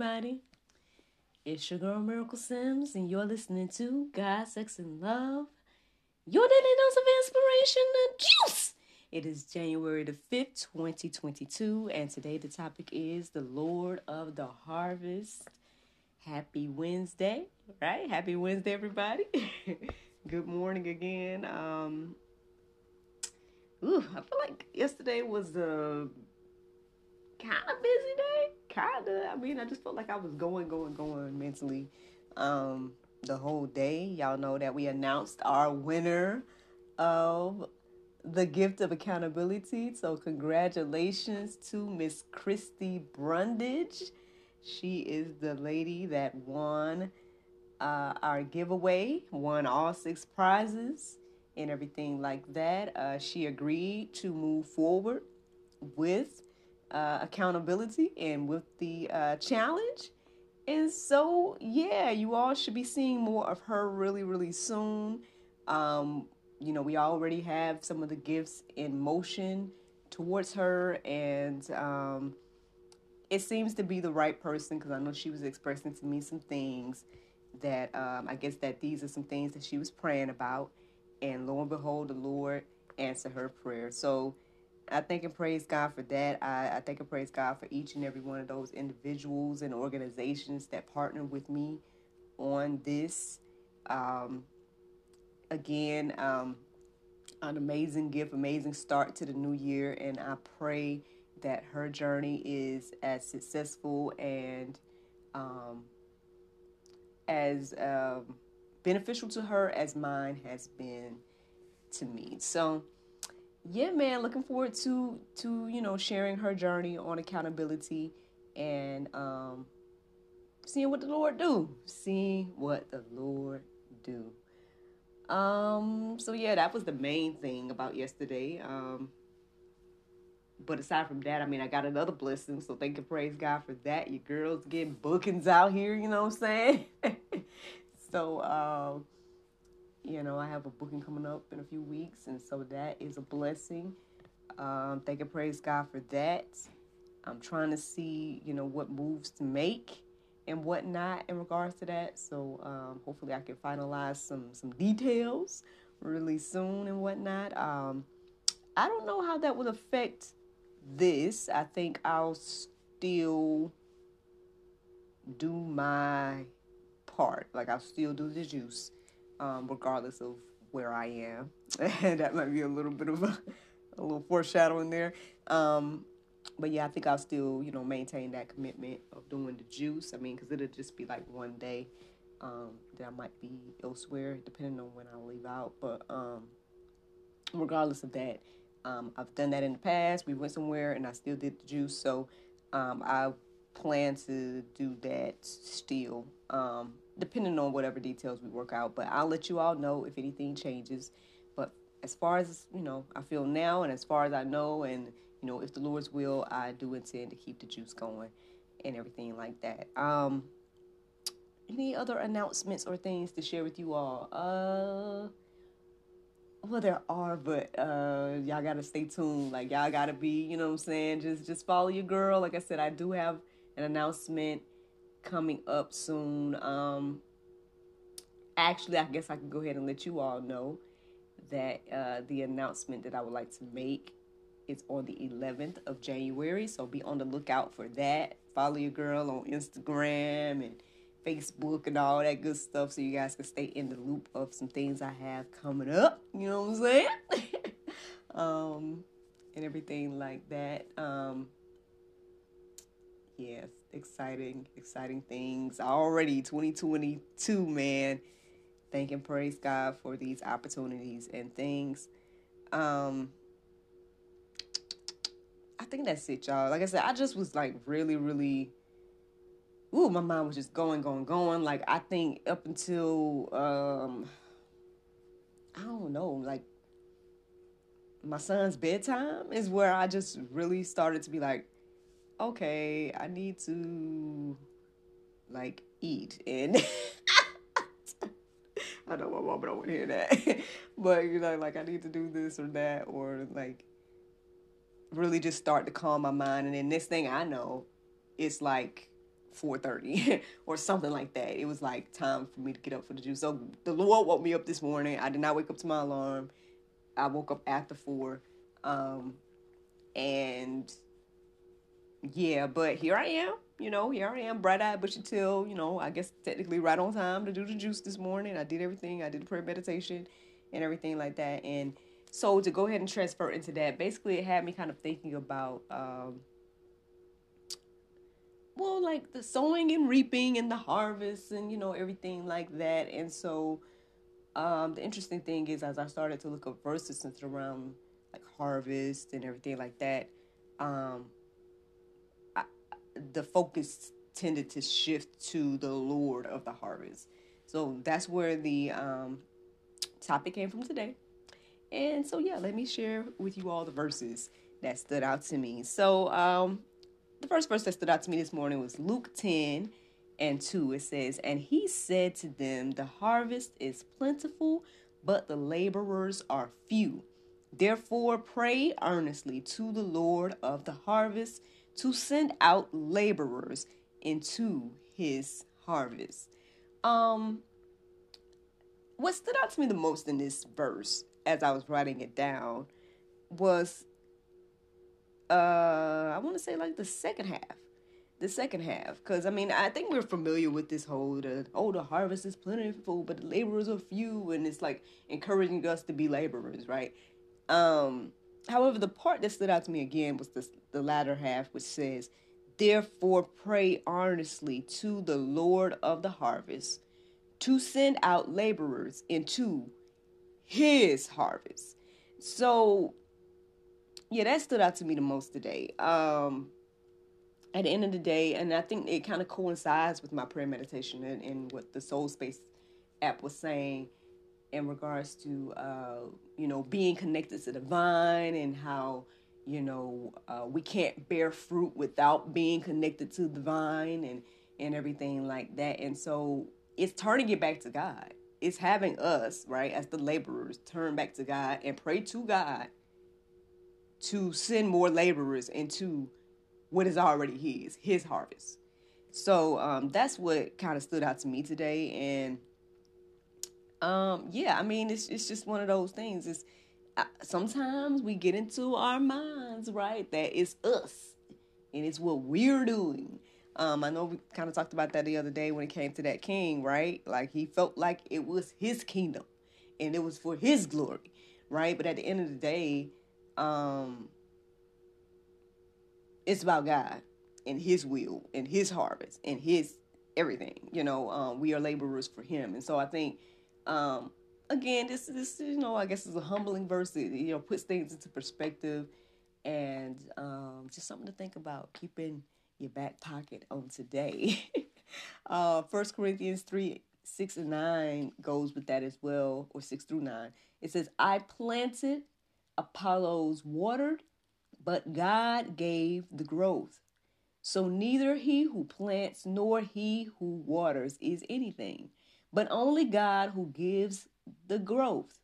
Everybody. It's your girl Miracle Sims, and you're listening to God, Sex, and Love. Your daily dose of inspiration and juice. It is January the 5th, 2022, and today the topic is the Lord of the Harvest. Happy Wednesday, right? Happy Wednesday, everybody. Good morning again. Um, ooh, I feel like yesterday was a kind of busy day kind of. I mean, I just felt like I was going, going, going mentally um, the whole day. Y'all know that we announced our winner of the gift of accountability. So, congratulations to Miss Christy Brundage. She is the lady that won uh, our giveaway, won all six prizes and everything like that. Uh, she agreed to move forward with uh, accountability and with the uh, challenge. And so, yeah, you all should be seeing more of her really, really soon. Um, you know, we already have some of the gifts in motion towards her, and um, it seems to be the right person because I know she was expressing to me some things that um, I guess that these are some things that she was praying about, and lo and behold, the Lord answered her prayer. So, I thank and praise God for that. I, I thank and praise God for each and every one of those individuals and organizations that partner with me on this. Um, again, um, an amazing gift, amazing start to the new year, and I pray that her journey is as successful and um, as um, beneficial to her as mine has been to me. So yeah, man, looking forward to to you know sharing her journey on accountability and um, seeing what the Lord do, seeing what the Lord do. Um, so yeah, that was the main thing about yesterday. Um, but aside from that, I mean, I got another blessing, so thank you, praise God for that. Your girls getting bookings out here, you know what I'm saying? so, um, you know, I have a booking coming up in a few weeks, and so that is a blessing. Um, thank and praise God for that. I'm trying to see, you know, what moves to make and whatnot in regards to that. So um, hopefully, I can finalize some some details really soon and whatnot. Um, I don't know how that will affect this. I think I'll still do my part. Like I'll still do the juice um, regardless of where I am. and that might be a little bit of a, a little foreshadowing there. Um, but yeah, I think I'll still, you know, maintain that commitment of doing the juice. I mean, because it'll just be like one day um, that I might be elsewhere, depending on when I leave out. But um, regardless of that, um, I've done that in the past. We went somewhere and I still did the juice. So um, I plan to do that still. Um, depending on whatever details we work out. But I'll let you all know if anything changes. But as far as you know, I feel now, and as far as I know, and you know, if the Lord's will, I do intend to keep the juice going and everything like that. Um, any other announcements or things to share with you all? Uh, well, there are, but uh, y'all gotta stay tuned. Like y'all gotta be, you know, what I'm saying, just just follow your girl. Like I said, I do have an announcement coming up soon. Um, actually, I guess I can go ahead and let you all know that uh, the announcement that I would like to make is on the 11th of January. So be on the lookout for that. Follow your girl on Instagram and Facebook and all that good stuff so you guys can stay in the loop of some things I have coming up. You know what I'm saying? um, and everything like that. Um, yes, exciting, exciting things. Already 2022, man. Thank and praise God for these opportunities and things. Um, I think that's it, y'all. Like I said, I just was like really, really. Ooh, my mind was just going, going, going. Like I think up until um, I don't know, like my son's bedtime is where I just really started to be like, okay, I need to like eat and I know my mom don't want to hear that. but you know, like I need to do this or that or like really just start to calm my mind and then this thing I know it's like 4:30 or something like that. It was like time for me to get up for the juice. So the Lord woke me up this morning. I did not wake up to my alarm. I woke up after 4 um and yeah, but here I am. You know, here I am, bright eyed, bushy tail. You know, I guess technically right on time to do the juice this morning. I did everything. I did the prayer meditation and everything like that. And so to go ahead and transfer into that, basically it had me kind of thinking about, um, well, like the sowing and reaping and the harvest and you know everything like that. And so um, the interesting thing is, as I started to look up verses around like harvest and everything like that. Um, the focus tended to shift to the Lord of the harvest. So that's where the um, topic came from today. And so, yeah, let me share with you all the verses that stood out to me. So, um, the first verse that stood out to me this morning was Luke 10 and 2. It says, And he said to them, The harvest is plentiful, but the laborers are few. Therefore, pray earnestly to the Lord of the harvest to send out laborers into his harvest. Um, what stood out to me the most in this verse as I was writing it down was uh I want to say like the second half. The second half, because I mean, I think we're familiar with this whole the oh the harvest is plentiful, but the laborers are few, and it's like encouraging us to be laborers, right? Um, However, the part that stood out to me again was the, the latter half, which says, Therefore, pray earnestly to the Lord of the harvest to send out laborers into his harvest. So, yeah, that stood out to me the most today. Um, at the end of the day, and I think it kind of coincides with my prayer meditation and, and what the Soul Space app was saying in regards to uh, you know being connected to the vine and how you know uh, we can't bear fruit without being connected to the vine and and everything like that. And so it's turning it back to god. It's having us right as the laborers turn back to god and pray to god to send more laborers into what is already his his harvest. So um, that's what kind of stood out to me today. And um, yeah, I mean, it's it's just one of those things. It's sometimes we get into our minds, right? That it's us and it's what we're doing. Um, I know we kind of talked about that the other day when it came to that king, right? Like he felt like it was his kingdom and it was for his glory, right? But at the end of the day, um, it's about God and his will and his harvest and his everything. You know, um, we are laborers for him. And so I think um, again, this this you know I guess is a humbling verse. It, you know puts things into perspective, and um, just something to think about. Keeping your back pocket on today. uh, First Corinthians three six and nine goes with that as well, or six through nine. It says, "I planted, Apollos watered, but God gave the growth." So neither he who plants nor he who waters is anything, but only God who gives the growth.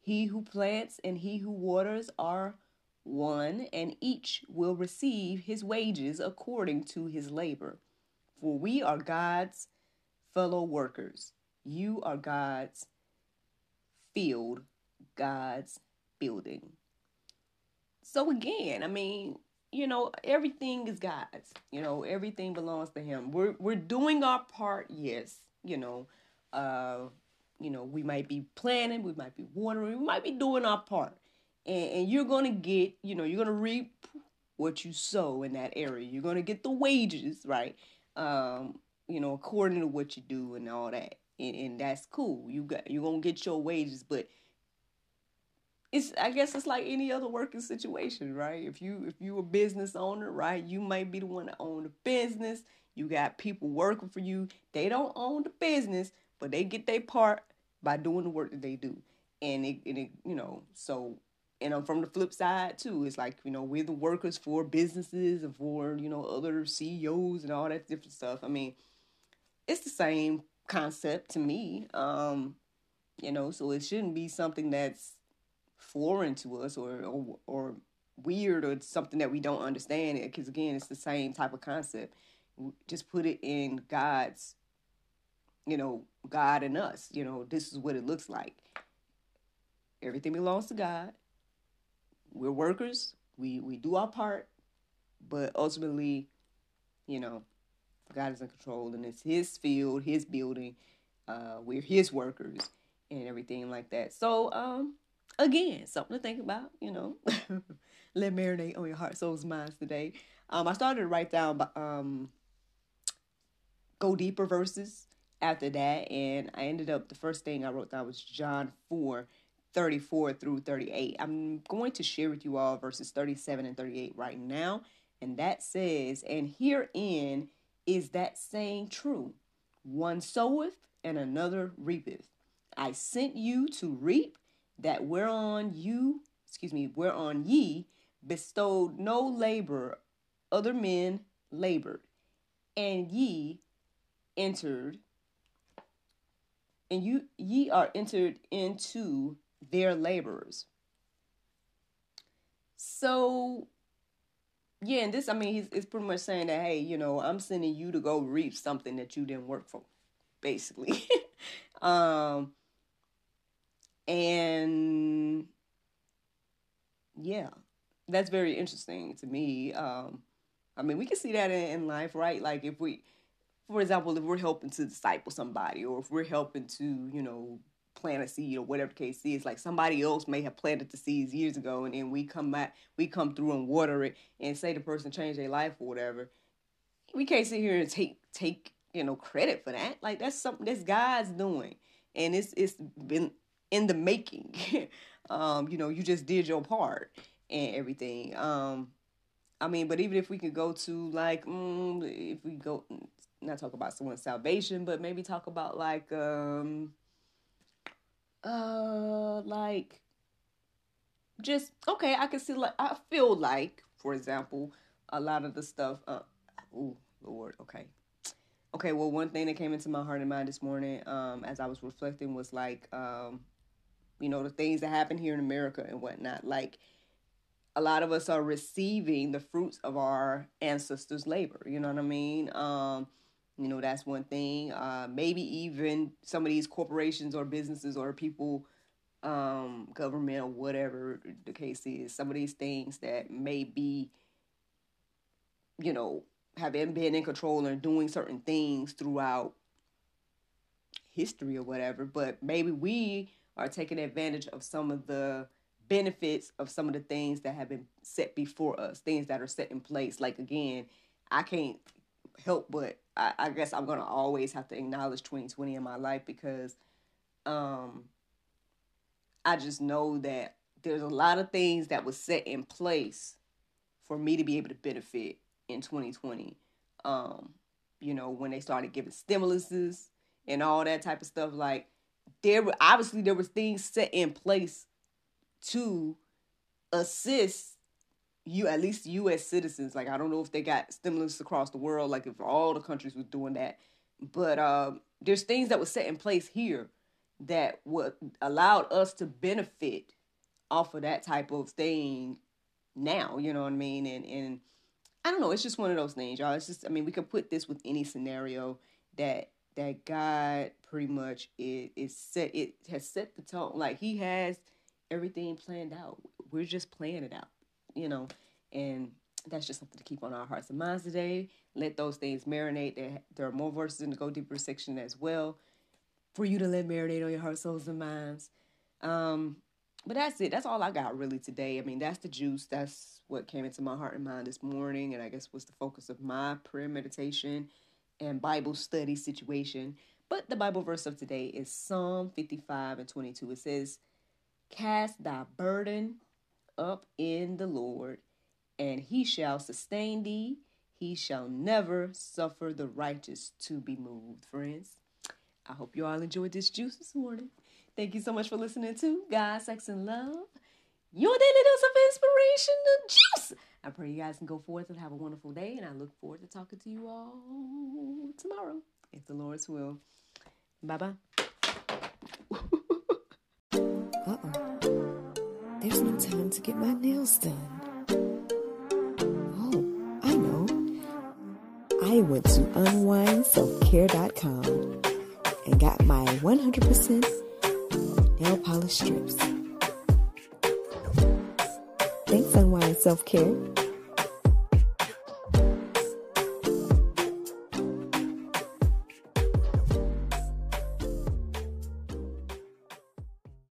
He who plants and he who waters are one, and each will receive his wages according to his labor. For we are God's fellow workers. You are God's field, God's building. So again, I mean, you know, everything is God's. You know, everything belongs to Him. We're we're doing our part, yes. You know, uh, you know, we might be planting, we might be watering, we might be doing our part, and, and you're gonna get, you know, you're gonna reap what you sow in that area. You're gonna get the wages, right? Um, you know, according to what you do and all that, and, and that's cool. You got you're gonna get your wages, but it's I guess it's like any other working situation, right? If you if you a business owner, right, you might be the one to own the business. You got people working for you. They don't own the business, but they get their part by doing the work that they do. And it, and it you know, so and I'm from the flip side too. It's like, you know, we're the workers for businesses and for, you know, other CEOs and all that different stuff. I mean, it's the same concept to me. Um, you know, so it shouldn't be something that's foreign to us or or, or weird or something that we don't understand because again it's the same type of concept just put it in god's you know god and us you know this is what it looks like. Everything belongs to god. We're workers. We we do our part. But ultimately you know god is in control and it's his field his building. Uh we're his workers and everything like that. So um again, something to think about, you know. Let marinate on your heart, souls, minds today. Um, I started to write down um go deeper verses after that, and I ended up the first thing I wrote down was John 4, 34 through 38. I'm going to share with you all verses 37 and 38 right now. And that says, And herein is that saying true. One soweth and another reapeth. I sent you to reap that whereon you, excuse me, whereon ye bestowed no labor, other men labored, and ye entered, and you ye are entered into their laborers. So yeah, and this, I mean, he's, it's pretty much saying that, hey, you know, I'm sending you to go reap something that you didn't work for, basically. um, and yeah, that's very interesting to me. Um, I mean, we can see that in, in life, right? Like if we, for example, if we're helping to disciple somebody, or if we're helping to, you know, plant a seed or whatever the case is, like somebody else may have planted the seeds years ago, and then we come back, we come through and water it, and say the person changed their life or whatever. We can't sit here and take take you know credit for that. Like that's something that's God's doing, and it's it's been in the making. um, you know, you just did your part and everything. Um, I mean, but even if we could go to like, mm, if we go, not talk about someone's salvation, but maybe talk about like, um, uh, like, just okay. I can see like I feel like, for example, a lot of the stuff. Uh, oh Lord, okay. Okay, well, one thing that came into my heart and mind this morning, um, as I was reflecting, was like, um, you know, the things that happen here in America and whatnot. Like a lot of us are receiving the fruits of our ancestors' labor. You know what I mean? Um, you know, that's one thing. Uh, maybe even some of these corporations or businesses or people, um, government or whatever the case is, some of these things that may be, you know, have been in control and doing certain things throughout history or whatever. But maybe we are taking advantage of some of the benefits of some of the things that have been set before us, things that are set in place. Like again, I can't help but I, I guess I'm gonna always have to acknowledge 2020 in my life because um I just know that there's a lot of things that was set in place for me to be able to benefit in 2020. Um, you know, when they started giving stimuluses and all that type of stuff, like there were obviously there was things set in place to assist you at least U.S. citizens. Like I don't know if they got stimulus across the world, like if all the countries were doing that, but um, there's things that were set in place here that would allowed us to benefit off of that type of thing now. You know what I mean? And and I don't know. It's just one of those things, y'all. It's just, I mean, we could put this with any scenario that that God pretty much is set. It has set the tone. Like He has everything planned out. We're just playing it out, you know. And that's just something to keep on our hearts and minds today. Let those things marinate. There, there are more verses in the Go Deeper section as well for you to let marinate on your heart, souls, and minds. Um, but that's it. That's all I got really today. I mean, that's the juice. That's what came into my heart and mind this morning, and I guess was the focus of my prayer meditation and Bible study situation. But the Bible verse of today is Psalm 55 and 22. It says, Cast thy burden up in the Lord, and he shall sustain thee. He shall never suffer the righteous to be moved, friends. I hope you all enjoyed this juice this morning. Thank you so much for listening to God, Sex, and Love, your daily dose of inspiration, the juice. I pray you guys can go forth and have a wonderful day, and I look forward to talking to you all tomorrow, if the Lord's will. Bye bye. Time to get my nails done. Oh, I know. I went to unwindselfcare.com and got my 100% nail polish strips. Thanks, Unwind Self Care.